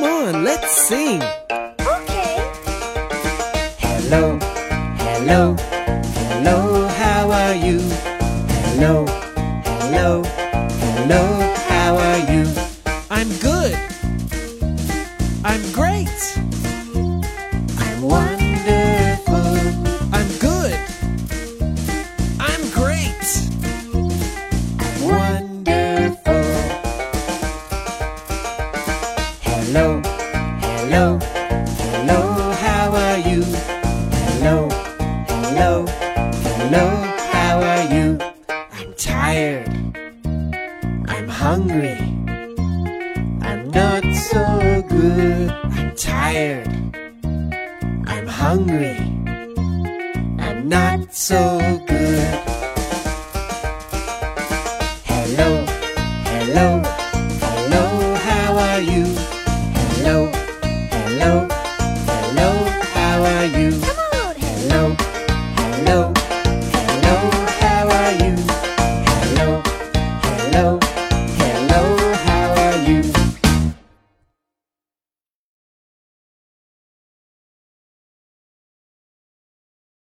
let's sing. Okay. Hello, hello, hello, how are you? Hello, hello, hello, how are you? I'm good. I'm great. Hello, hello, hello, how are you? Hello, hello, hello, how are you? I'm tired. I'm hungry. I'm not so good. I'm tired. I'm hungry. I'm not so good. Hello, hello, hello, how are you? Hello,